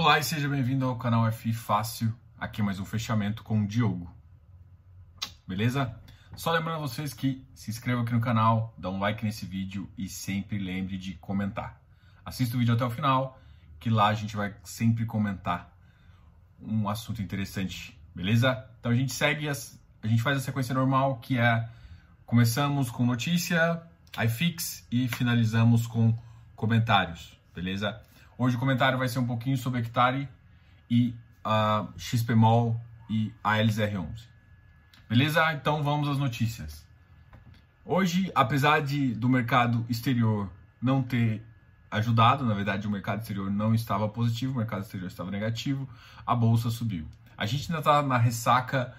Olá e seja bem-vindo ao canal FI Fácil. Aqui é mais um fechamento com o Diogo. Beleza? Só lembrando vocês que se inscrevam aqui no canal, dá um like nesse vídeo e sempre lembre de comentar. Assista o vídeo até o final, que lá a gente vai sempre comentar um assunto interessante, beleza? Então a gente segue, as, a gente faz a sequência normal, que é começamos com notícia, iFix e finalizamos com comentários, beleza? Hoje o comentário vai ser um pouquinho sobre Hectare e a XPMOL e a LZR11. Beleza? Então vamos às notícias. Hoje, apesar de do mercado exterior não ter ajudado, na verdade o mercado exterior não estava positivo, o mercado exterior estava negativo, a bolsa subiu. A gente ainda está na ressaca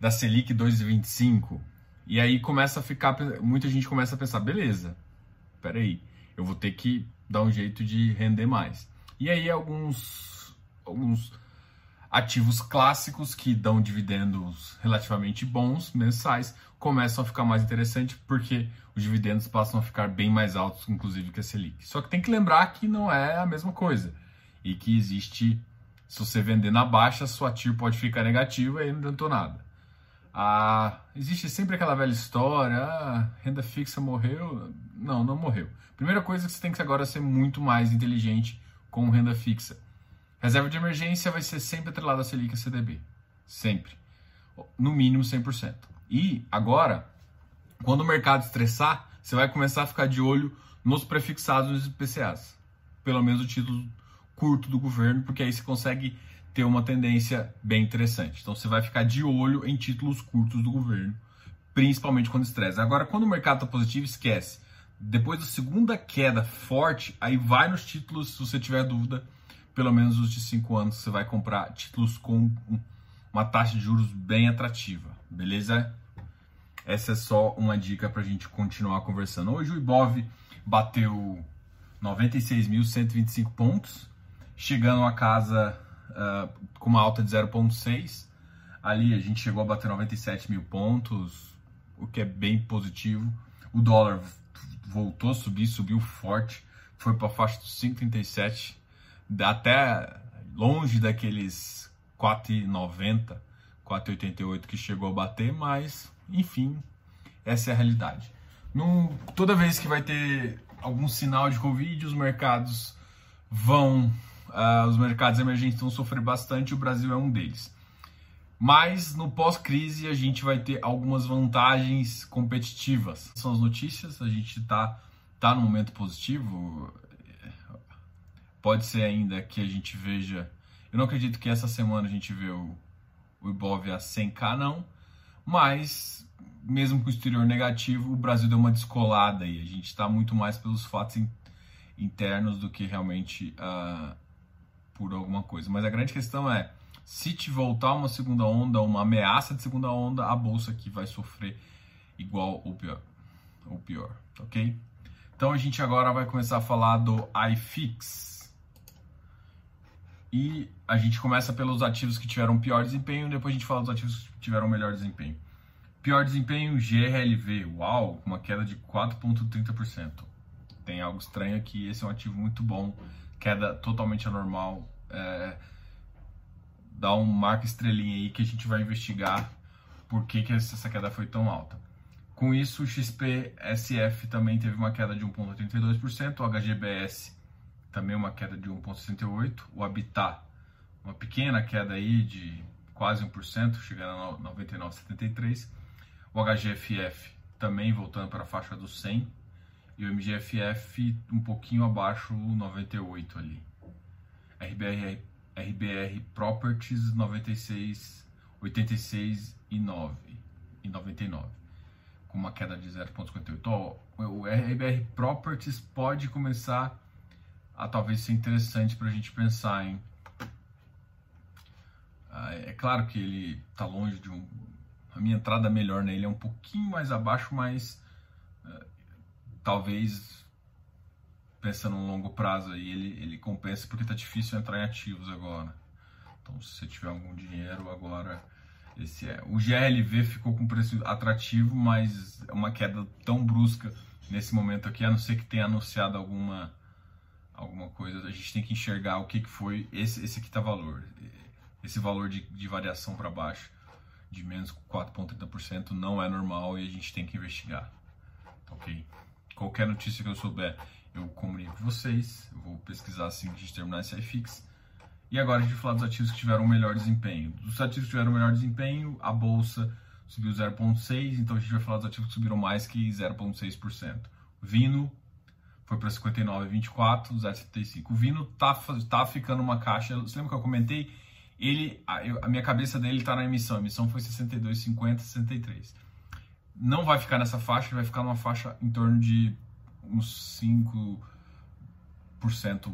da Selic 2,25 e aí começa a ficar, muita gente começa a pensar, beleza, peraí, eu vou ter que dar um jeito de render mais. E aí alguns, alguns ativos clássicos que dão dividendos relativamente bons mensais começam a ficar mais interessante porque os dividendos passam a ficar bem mais altos, inclusive que a Selic. Só que tem que lembrar que não é a mesma coisa e que existe, se você vender na baixa, sua TIR pode ficar negativa e não adiantou nada. Ah, existe sempre aquela velha história, ah, renda fixa morreu. Não, não morreu. Primeira coisa é que você tem que agora ser muito mais inteligente com renda fixa. Reserva de emergência vai ser sempre atrelada a Selic e CDB. Sempre. No mínimo 100%. E agora, quando o mercado estressar, você vai começar a ficar de olho nos prefixados nos IPCAs. Pelo menos o título curto do governo, porque aí você consegue ter uma tendência bem interessante. Então você vai ficar de olho em títulos curtos do governo, principalmente quando estressa. Agora, quando o mercado está positivo, esquece. Depois da segunda queda forte, aí vai nos títulos, se você tiver dúvida, pelo menos os de 5 anos, você vai comprar títulos com uma taxa de juros bem atrativa, beleza? Essa é só uma dica para a gente continuar conversando. Hoje o Ibov bateu 96.125 pontos, chegando a casa uh, com uma alta de 0,6. Ali a gente chegou a bater 97 mil pontos, o que é bem positivo. O dólar voltou a subir, subiu forte, foi para a faixa dos 5,37, até longe daqueles 4,90, 4,88 que chegou a bater, mas enfim, essa é a realidade. Toda vez que vai ter algum sinal de Covid, os mercados vão uh, os mercados emergentes vão sofrer bastante, o Brasil é um deles. Mas no pós-crise a gente vai ter algumas vantagens competitivas. São as notícias, a gente está tá no momento positivo. Pode ser ainda que a gente veja. Eu não acredito que essa semana a gente vê o, o Ibov a 100k, não. Mas, mesmo com o exterior negativo, o Brasil deu uma descolada e a gente está muito mais pelos fatos internos do que realmente uh, por alguma coisa. Mas a grande questão é, se te voltar uma segunda onda, uma ameaça de segunda onda, a bolsa aqui vai sofrer igual ou pior, ou pior, ok? Então a gente agora vai começar a falar do iFix. E a gente começa pelos ativos que tiveram pior desempenho, depois a gente fala dos ativos que tiveram melhor desempenho. Pior desempenho, GRLV, uau, uma queda de 4,30%. Tem algo estranho aqui, esse é um ativo muito bom queda totalmente anormal. É, dá um marca estrelinha aí que a gente vai investigar por que, que essa queda foi tão alta. Com isso, o XPSF também teve uma queda de 1,82%, o HGBS também uma queda de 1,68%, o Habitat uma pequena queda aí de quase 1%, chegando a 99,73%, o HGFF também voltando para a faixa dos 100%, e o MGFF um pouquinho abaixo, 98 ali. RBR, RBR Properties 96, 86 e 9 e 99, com uma queda de 0,58. Então, o RBR Properties pode começar a talvez ser interessante para a gente pensar em. Ah, é claro que ele está longe de um. A minha entrada melhor nele é um pouquinho mais abaixo, mas talvez pensando no longo prazo aí ele, ele compensa porque tá difícil entrar em ativos agora. Então se você tiver algum dinheiro agora esse é. O GLV ficou com preço atrativo, mas é uma queda tão brusca nesse momento aqui, a não ser que tenha anunciado alguma alguma coisa, a gente tem que enxergar o que, que foi esse, esse aqui tá valor, esse valor de, de variação para baixo de menos 4,30% não é normal e a gente tem que investigar, ok? Qualquer notícia que eu souber, eu comunico com vocês, eu vou pesquisar assim que a gente terminar esse iFix. E agora a gente vai falar dos ativos que tiveram melhor desempenho. Dos ativos que tiveram melhor desempenho, a bolsa subiu 0,6%, então a gente vai falar dos ativos que subiram mais que 0,6%. Vino foi para 59,24, 0,75. O Vino tá, tá ficando uma caixa. Você lembra que eu comentei? Ele, a, a minha cabeça dele está na emissão. A emissão foi 62,50, 63. Não vai ficar nessa faixa, vai ficar numa faixa em torno de uns 5%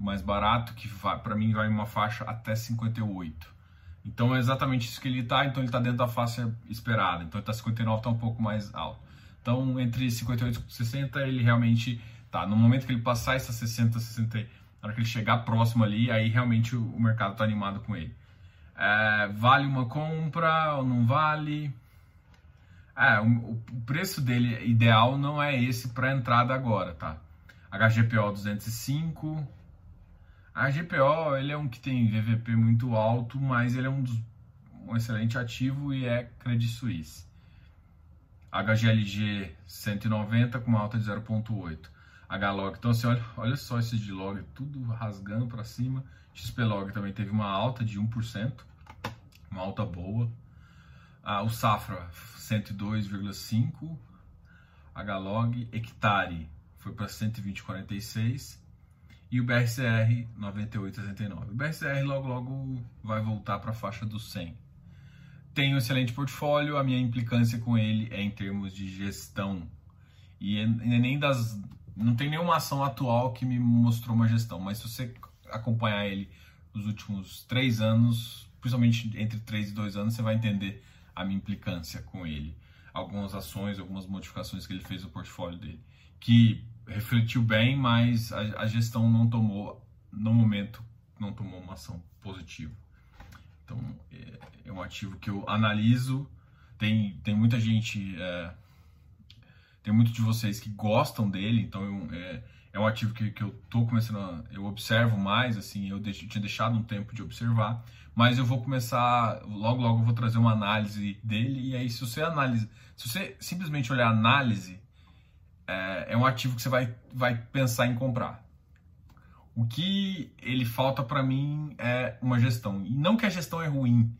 mais barato, que para mim vai uma faixa até 58. Então é exatamente isso que ele está, então ele está dentro da faixa esperada. Então ele está 59, está um pouco mais alto. Então entre 58 e 60 ele realmente Tá, no momento que ele passar essa 60, 60, na hora que ele chegar próximo ali, aí realmente o, mercado tá animado com ele. É, vale uma compra ou não vale? É, o, o preço dele ideal não é esse para entrada agora, tá? HGPO 205. A HGPO ele é um que tem VVP muito alto, mas ele é um, dos, um excelente ativo e é Credit Suisse. HGLG 190 com uma alta de 0.8. HLog. Então, assim, olha, olha só esse de log, tudo rasgando para cima. XPlog também teve uma alta de 1%, uma alta boa. Ah, o Safra, 102,5%. HLog, Hectare, foi para 120,46%. E o BRCR, 98,69. O BRCR logo, logo vai voltar para a faixa dos 100. Tem um excelente portfólio, a minha implicância com ele é em termos de gestão. E é, é nem das não tem nenhuma ação atual que me mostrou uma gestão, mas se você acompanhar ele nos últimos três anos, principalmente entre três e dois anos, você vai entender a minha implicância com ele. Algumas ações, algumas modificações que ele fez no portfólio dele, que refletiu bem, mas a, a gestão não tomou, no momento, não tomou uma ação positiva. Então, é, é um ativo que eu analiso. Tem, tem muita gente. É, tem muitos de vocês que gostam dele, então eu, é, é um ativo que, que eu tô começando a, eu observo mais, assim, eu, deixo, tinha deixado um tempo de observar, mas eu vou começar, logo logo eu vou trazer uma análise dele, e aí se você analisa, se você simplesmente olhar a análise, é, é um ativo que você vai, vai pensar em comprar. O que ele falta para mim é uma gestão. E não que a gestão é ruim,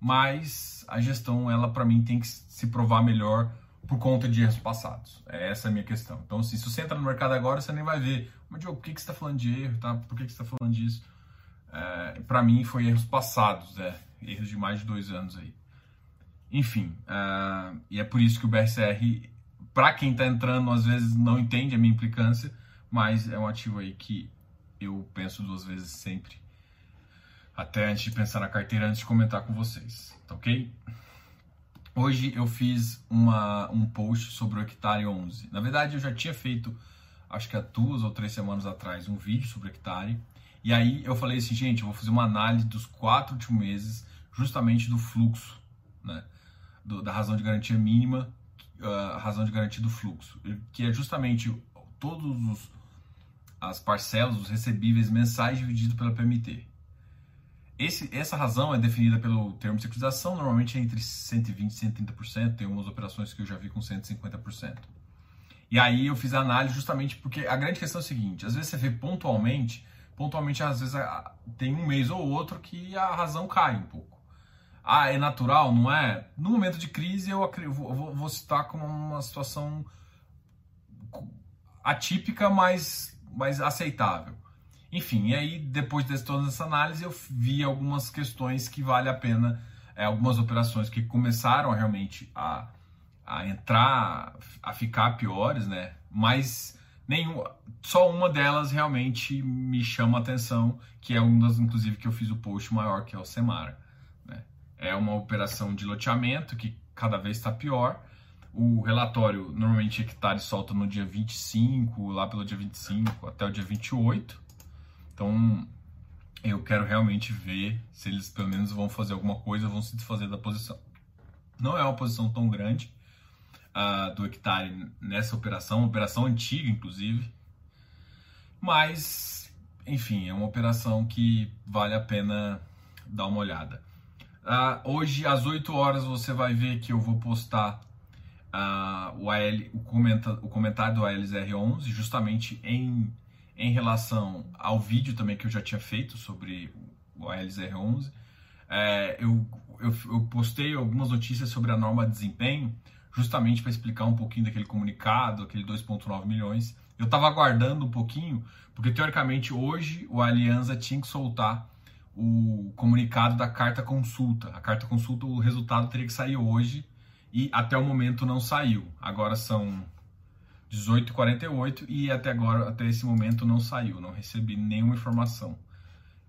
mas a gestão, ela para mim tem que se provar melhor por conta de erros passados. É essa a minha questão. Então, se você entra no mercado agora, você nem vai ver, mas Diogo, por que, que você está falando de erro? Tá? Por que, que você está falando disso? É, para mim, foi erros passados, é, erros de mais de dois anos aí. Enfim, uh, e é por isso que o BRCR, para quem está entrando, às vezes não entende a minha implicância, mas é um ativo aí que eu penso duas vezes sempre, até antes de pensar na carteira, antes de comentar com vocês, tá ok? Hoje eu fiz uma, um post sobre o Hectare 11. Na verdade, eu já tinha feito, acho que há duas ou três semanas atrás, um vídeo sobre o Hectare. E aí eu falei assim, gente, eu vou fazer uma análise dos quatro últimos meses, justamente do fluxo, né? Do, da razão de garantia mínima, a uh, razão de garantia do fluxo, que é justamente todos os as parcelas, os recebíveis mensais dividido pela PMT. Esse, essa razão é definida pelo termo de securitização, normalmente é entre 120% e 130%, tem umas operações que eu já vi com 150%. E aí eu fiz a análise justamente porque a grande questão é a seguinte, às vezes você vê pontualmente, pontualmente às vezes tem um mês ou outro que a razão cai um pouco. Ah, é natural, não é? No momento de crise eu vou, vou citar como uma situação atípica, mas, mas aceitável. Enfim, e aí depois de toda essa análise eu vi algumas questões que vale a pena, é, algumas operações que começaram realmente a, a entrar, a ficar piores, né? Mas nenhum, só uma delas realmente me chama a atenção, que é uma das, inclusive, que eu fiz o post maior, que é o Semara. Né? É uma operação de loteamento que cada vez está pior. O relatório normalmente hectare solta no dia 25, lá pelo dia 25 até o dia 28. Então, eu quero realmente ver se eles pelo menos vão fazer alguma coisa, vão se desfazer da posição. Não é uma posição tão grande uh, do hectare nessa operação, operação antiga, inclusive, mas enfim, é uma operação que vale a pena dar uma olhada. Uh, hoje, às 8 horas, você vai ver que eu vou postar uh, o, AL, o, o comentário do ALZR11, justamente em, em relação ao vídeo também que eu já tinha feito sobre o ALZR11. É, eu, eu, eu, postei algumas notícias sobre a norma de desempenho, justamente para explicar um pouquinho daquele comunicado, aquele 2,9 milhões. Eu estava aguardando um pouquinho, porque teoricamente hoje o Aliança tinha que soltar o comunicado da carta consulta. A carta consulta, o resultado teria que sair hoje e até o momento não saiu. Agora são 18h48 e até agora, até esse momento não saiu, não recebi nenhuma informação.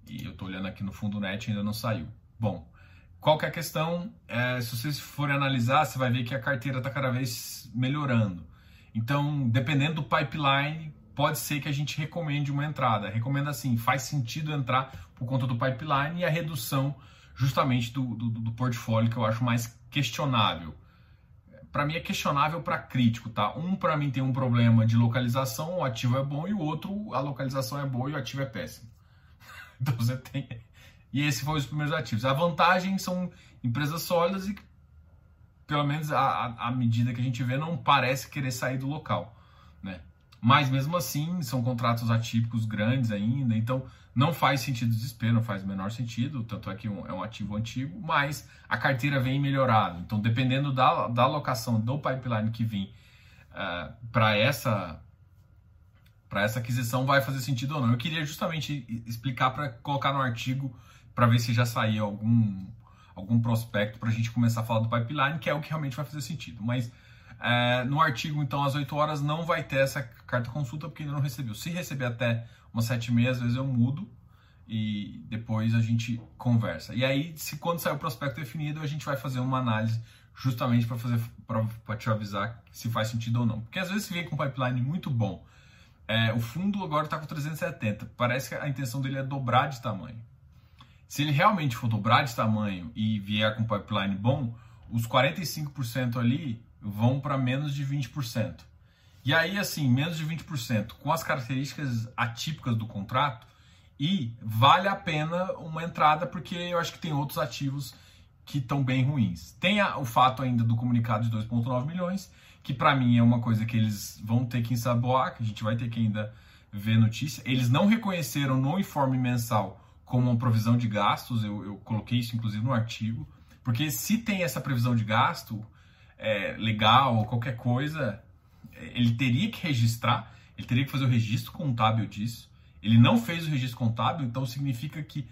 E eu estou olhando aqui no fundo net ainda não saiu. Bom, qual que é a questão? É, se vocês forem analisar, você vai ver que a carteira está cada vez melhorando. Então, dependendo do pipeline, pode ser que a gente recomende uma entrada. Recomenda assim, faz sentido entrar por conta do pipeline e a redução justamente do, do, do portfólio que eu acho mais questionável para mim é questionável para crítico, tá? Um para mim tem um problema de localização, o ativo é bom e o outro a localização é boa e o ativo é péssimo. então você tem e esse foi os primeiros ativos. A vantagem são empresas sólidas e pelo menos a medida que a gente vê não parece querer sair do local, né? Mas mesmo assim são contratos atípicos grandes ainda, então não faz sentido desespero, não faz o menor sentido, tanto é que um, é um ativo antigo, mas a carteira vem melhorada. Então, dependendo da, da alocação do pipeline que vem uh, eh, para essa para essa aquisição vai fazer sentido ou não. Eu queria justamente explicar para colocar no artigo para ver se já saiu algum algum prospecto para a gente começar a falar do pipeline, que é o que realmente vai fazer sentido. Mas é, no artigo, então, às 8 horas, não vai ter essa carta consulta porque ainda não recebeu. Se receber até umas 7 e meia, às vezes eu mudo e depois a gente conversa. E aí, se quando sair o prospecto definido, a gente vai fazer uma análise justamente para fazer para te avisar se faz sentido ou não. Porque às vezes vem com um pipeline muito bom. É, o fundo agora está com 370. Parece que a intenção dele é dobrar de tamanho. Se ele realmente for dobrar de tamanho e vier com um pipeline bom, os 45% ali vão para menos de 20%. E aí, assim, menos de 20%, com as características atípicas do contrato, e vale a pena uma entrada, porque eu acho que tem outros ativos que estão bem ruins. Tem a, o fato ainda do comunicado de 2,9 milhões, que para mim é uma coisa que eles vão ter que ensaboar, que a gente vai ter que ainda ver notícia. Eles não reconheceram no informe mensal como uma provisão de gastos, eu, eu coloquei isso inclusive no artigo, porque se tem essa previsão de gasto, é, legal ou qualquer coisa, ele teria que registrar, ele teria que fazer o registro contábil disso. Ele não fez o registro contábil, então significa que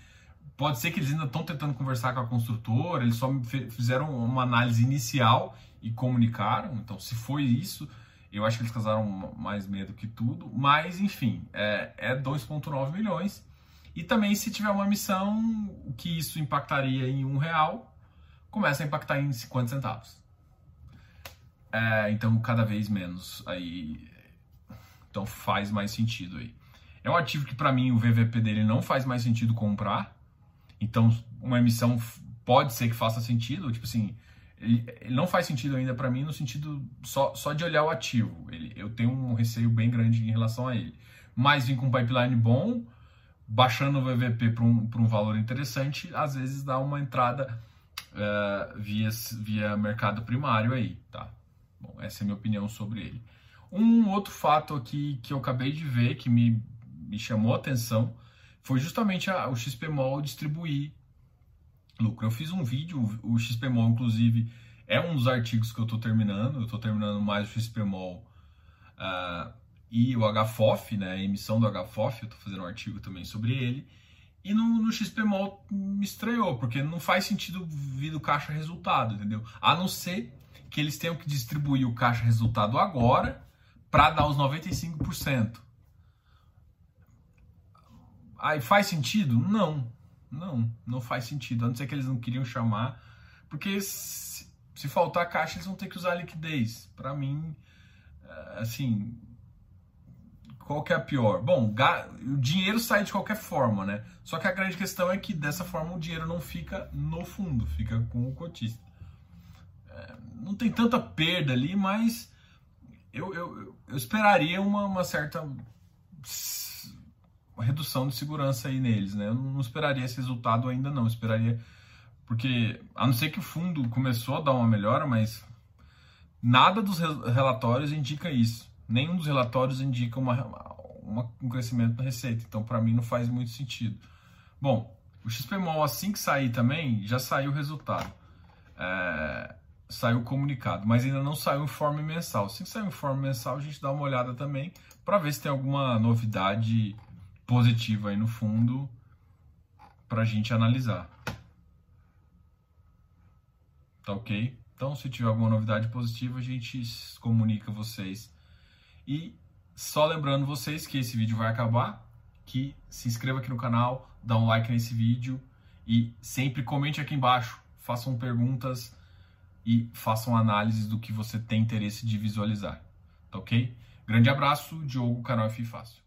pode ser que eles ainda estão tentando conversar com a construtora, eles só fizeram uma análise inicial e comunicaram. Então, se foi isso, eu acho que eles causaram mais medo que tudo. Mas, enfim, é, é 2,9 milhões. E também, se tiver uma missão que isso impactaria em um real, começa a impactar em 50 centavos. É, então, cada vez menos. Aí, então faz mais sentido aí. É um ativo que para mim o VVP dele não faz mais sentido comprar. Então, uma emissão pode ser que faça sentido. Tipo assim, ele, ele não faz sentido ainda para mim no sentido só, só de olhar o ativo. Ele, eu tenho um receio bem grande em relação a ele. Mas vir com um pipeline bom, baixando o VVP para um, um valor interessante, às vezes dá uma entrada uh, via, via mercado primário aí, tá? Bom, essa é a minha opinião sobre ele. Um outro fato aqui que eu acabei de ver, que me, me chamou a atenção, foi justamente a, o XPMOL distribuir lucro. Eu fiz um vídeo, o XPMOL, inclusive, é um dos artigos que eu estou terminando. Eu estou terminando mais o XPMOL uh, e o HFOF, né, a emissão do HFOF. Eu estou fazendo um artigo também sobre ele. E no, no XPMOL me estranhou, porque não faz sentido vir do caixa resultado, entendeu? A não ser que eles tenham que distribuir o caixa resultado agora para dar os 95%. Aí faz sentido? Não, não, não faz sentido. A não ser que eles não queriam chamar, porque se, se faltar caixa eles vão ter que usar liquidez. Para mim, é, assim, qual que é a pior? Bom, o dinheiro sai de qualquer forma, né? Só que a grande questão é que dessa forma o dinheiro não fica no fundo, fica com o cotista não tem tanta perda ali, mas eu, eu, eu esperaria uma, uma certa redução de segurança aí neles, né? Eu não esperaria esse resultado ainda não, eu esperaria porque a não ser que o fundo começou a dar uma melhora, mas nada dos relatórios indica isso. Nenhum dos relatórios indica uma, uma um crescimento na receita. Então, para mim, não faz muito sentido. Bom, o XPMOL, assim que sair também, já saiu o resultado. É, saiu o comunicado, mas ainda não saiu o informe mensal. Assim que sair o informe mensal, a gente dá uma olhada também para ver se tem alguma novidade positiva aí no fundo para a gente analisar. Tá ok? Então, se tiver alguma novidade positiva, a gente comunica vocês. E só lembrando vocês que esse vídeo vai acabar, que se inscreva aqui no canal, dá um like nesse vídeo e sempre comente aqui embaixo, façam perguntas e façam análises do que você tem interesse de visualizar. Tá ok? Grande abraço, Diogo, canal F Fácil.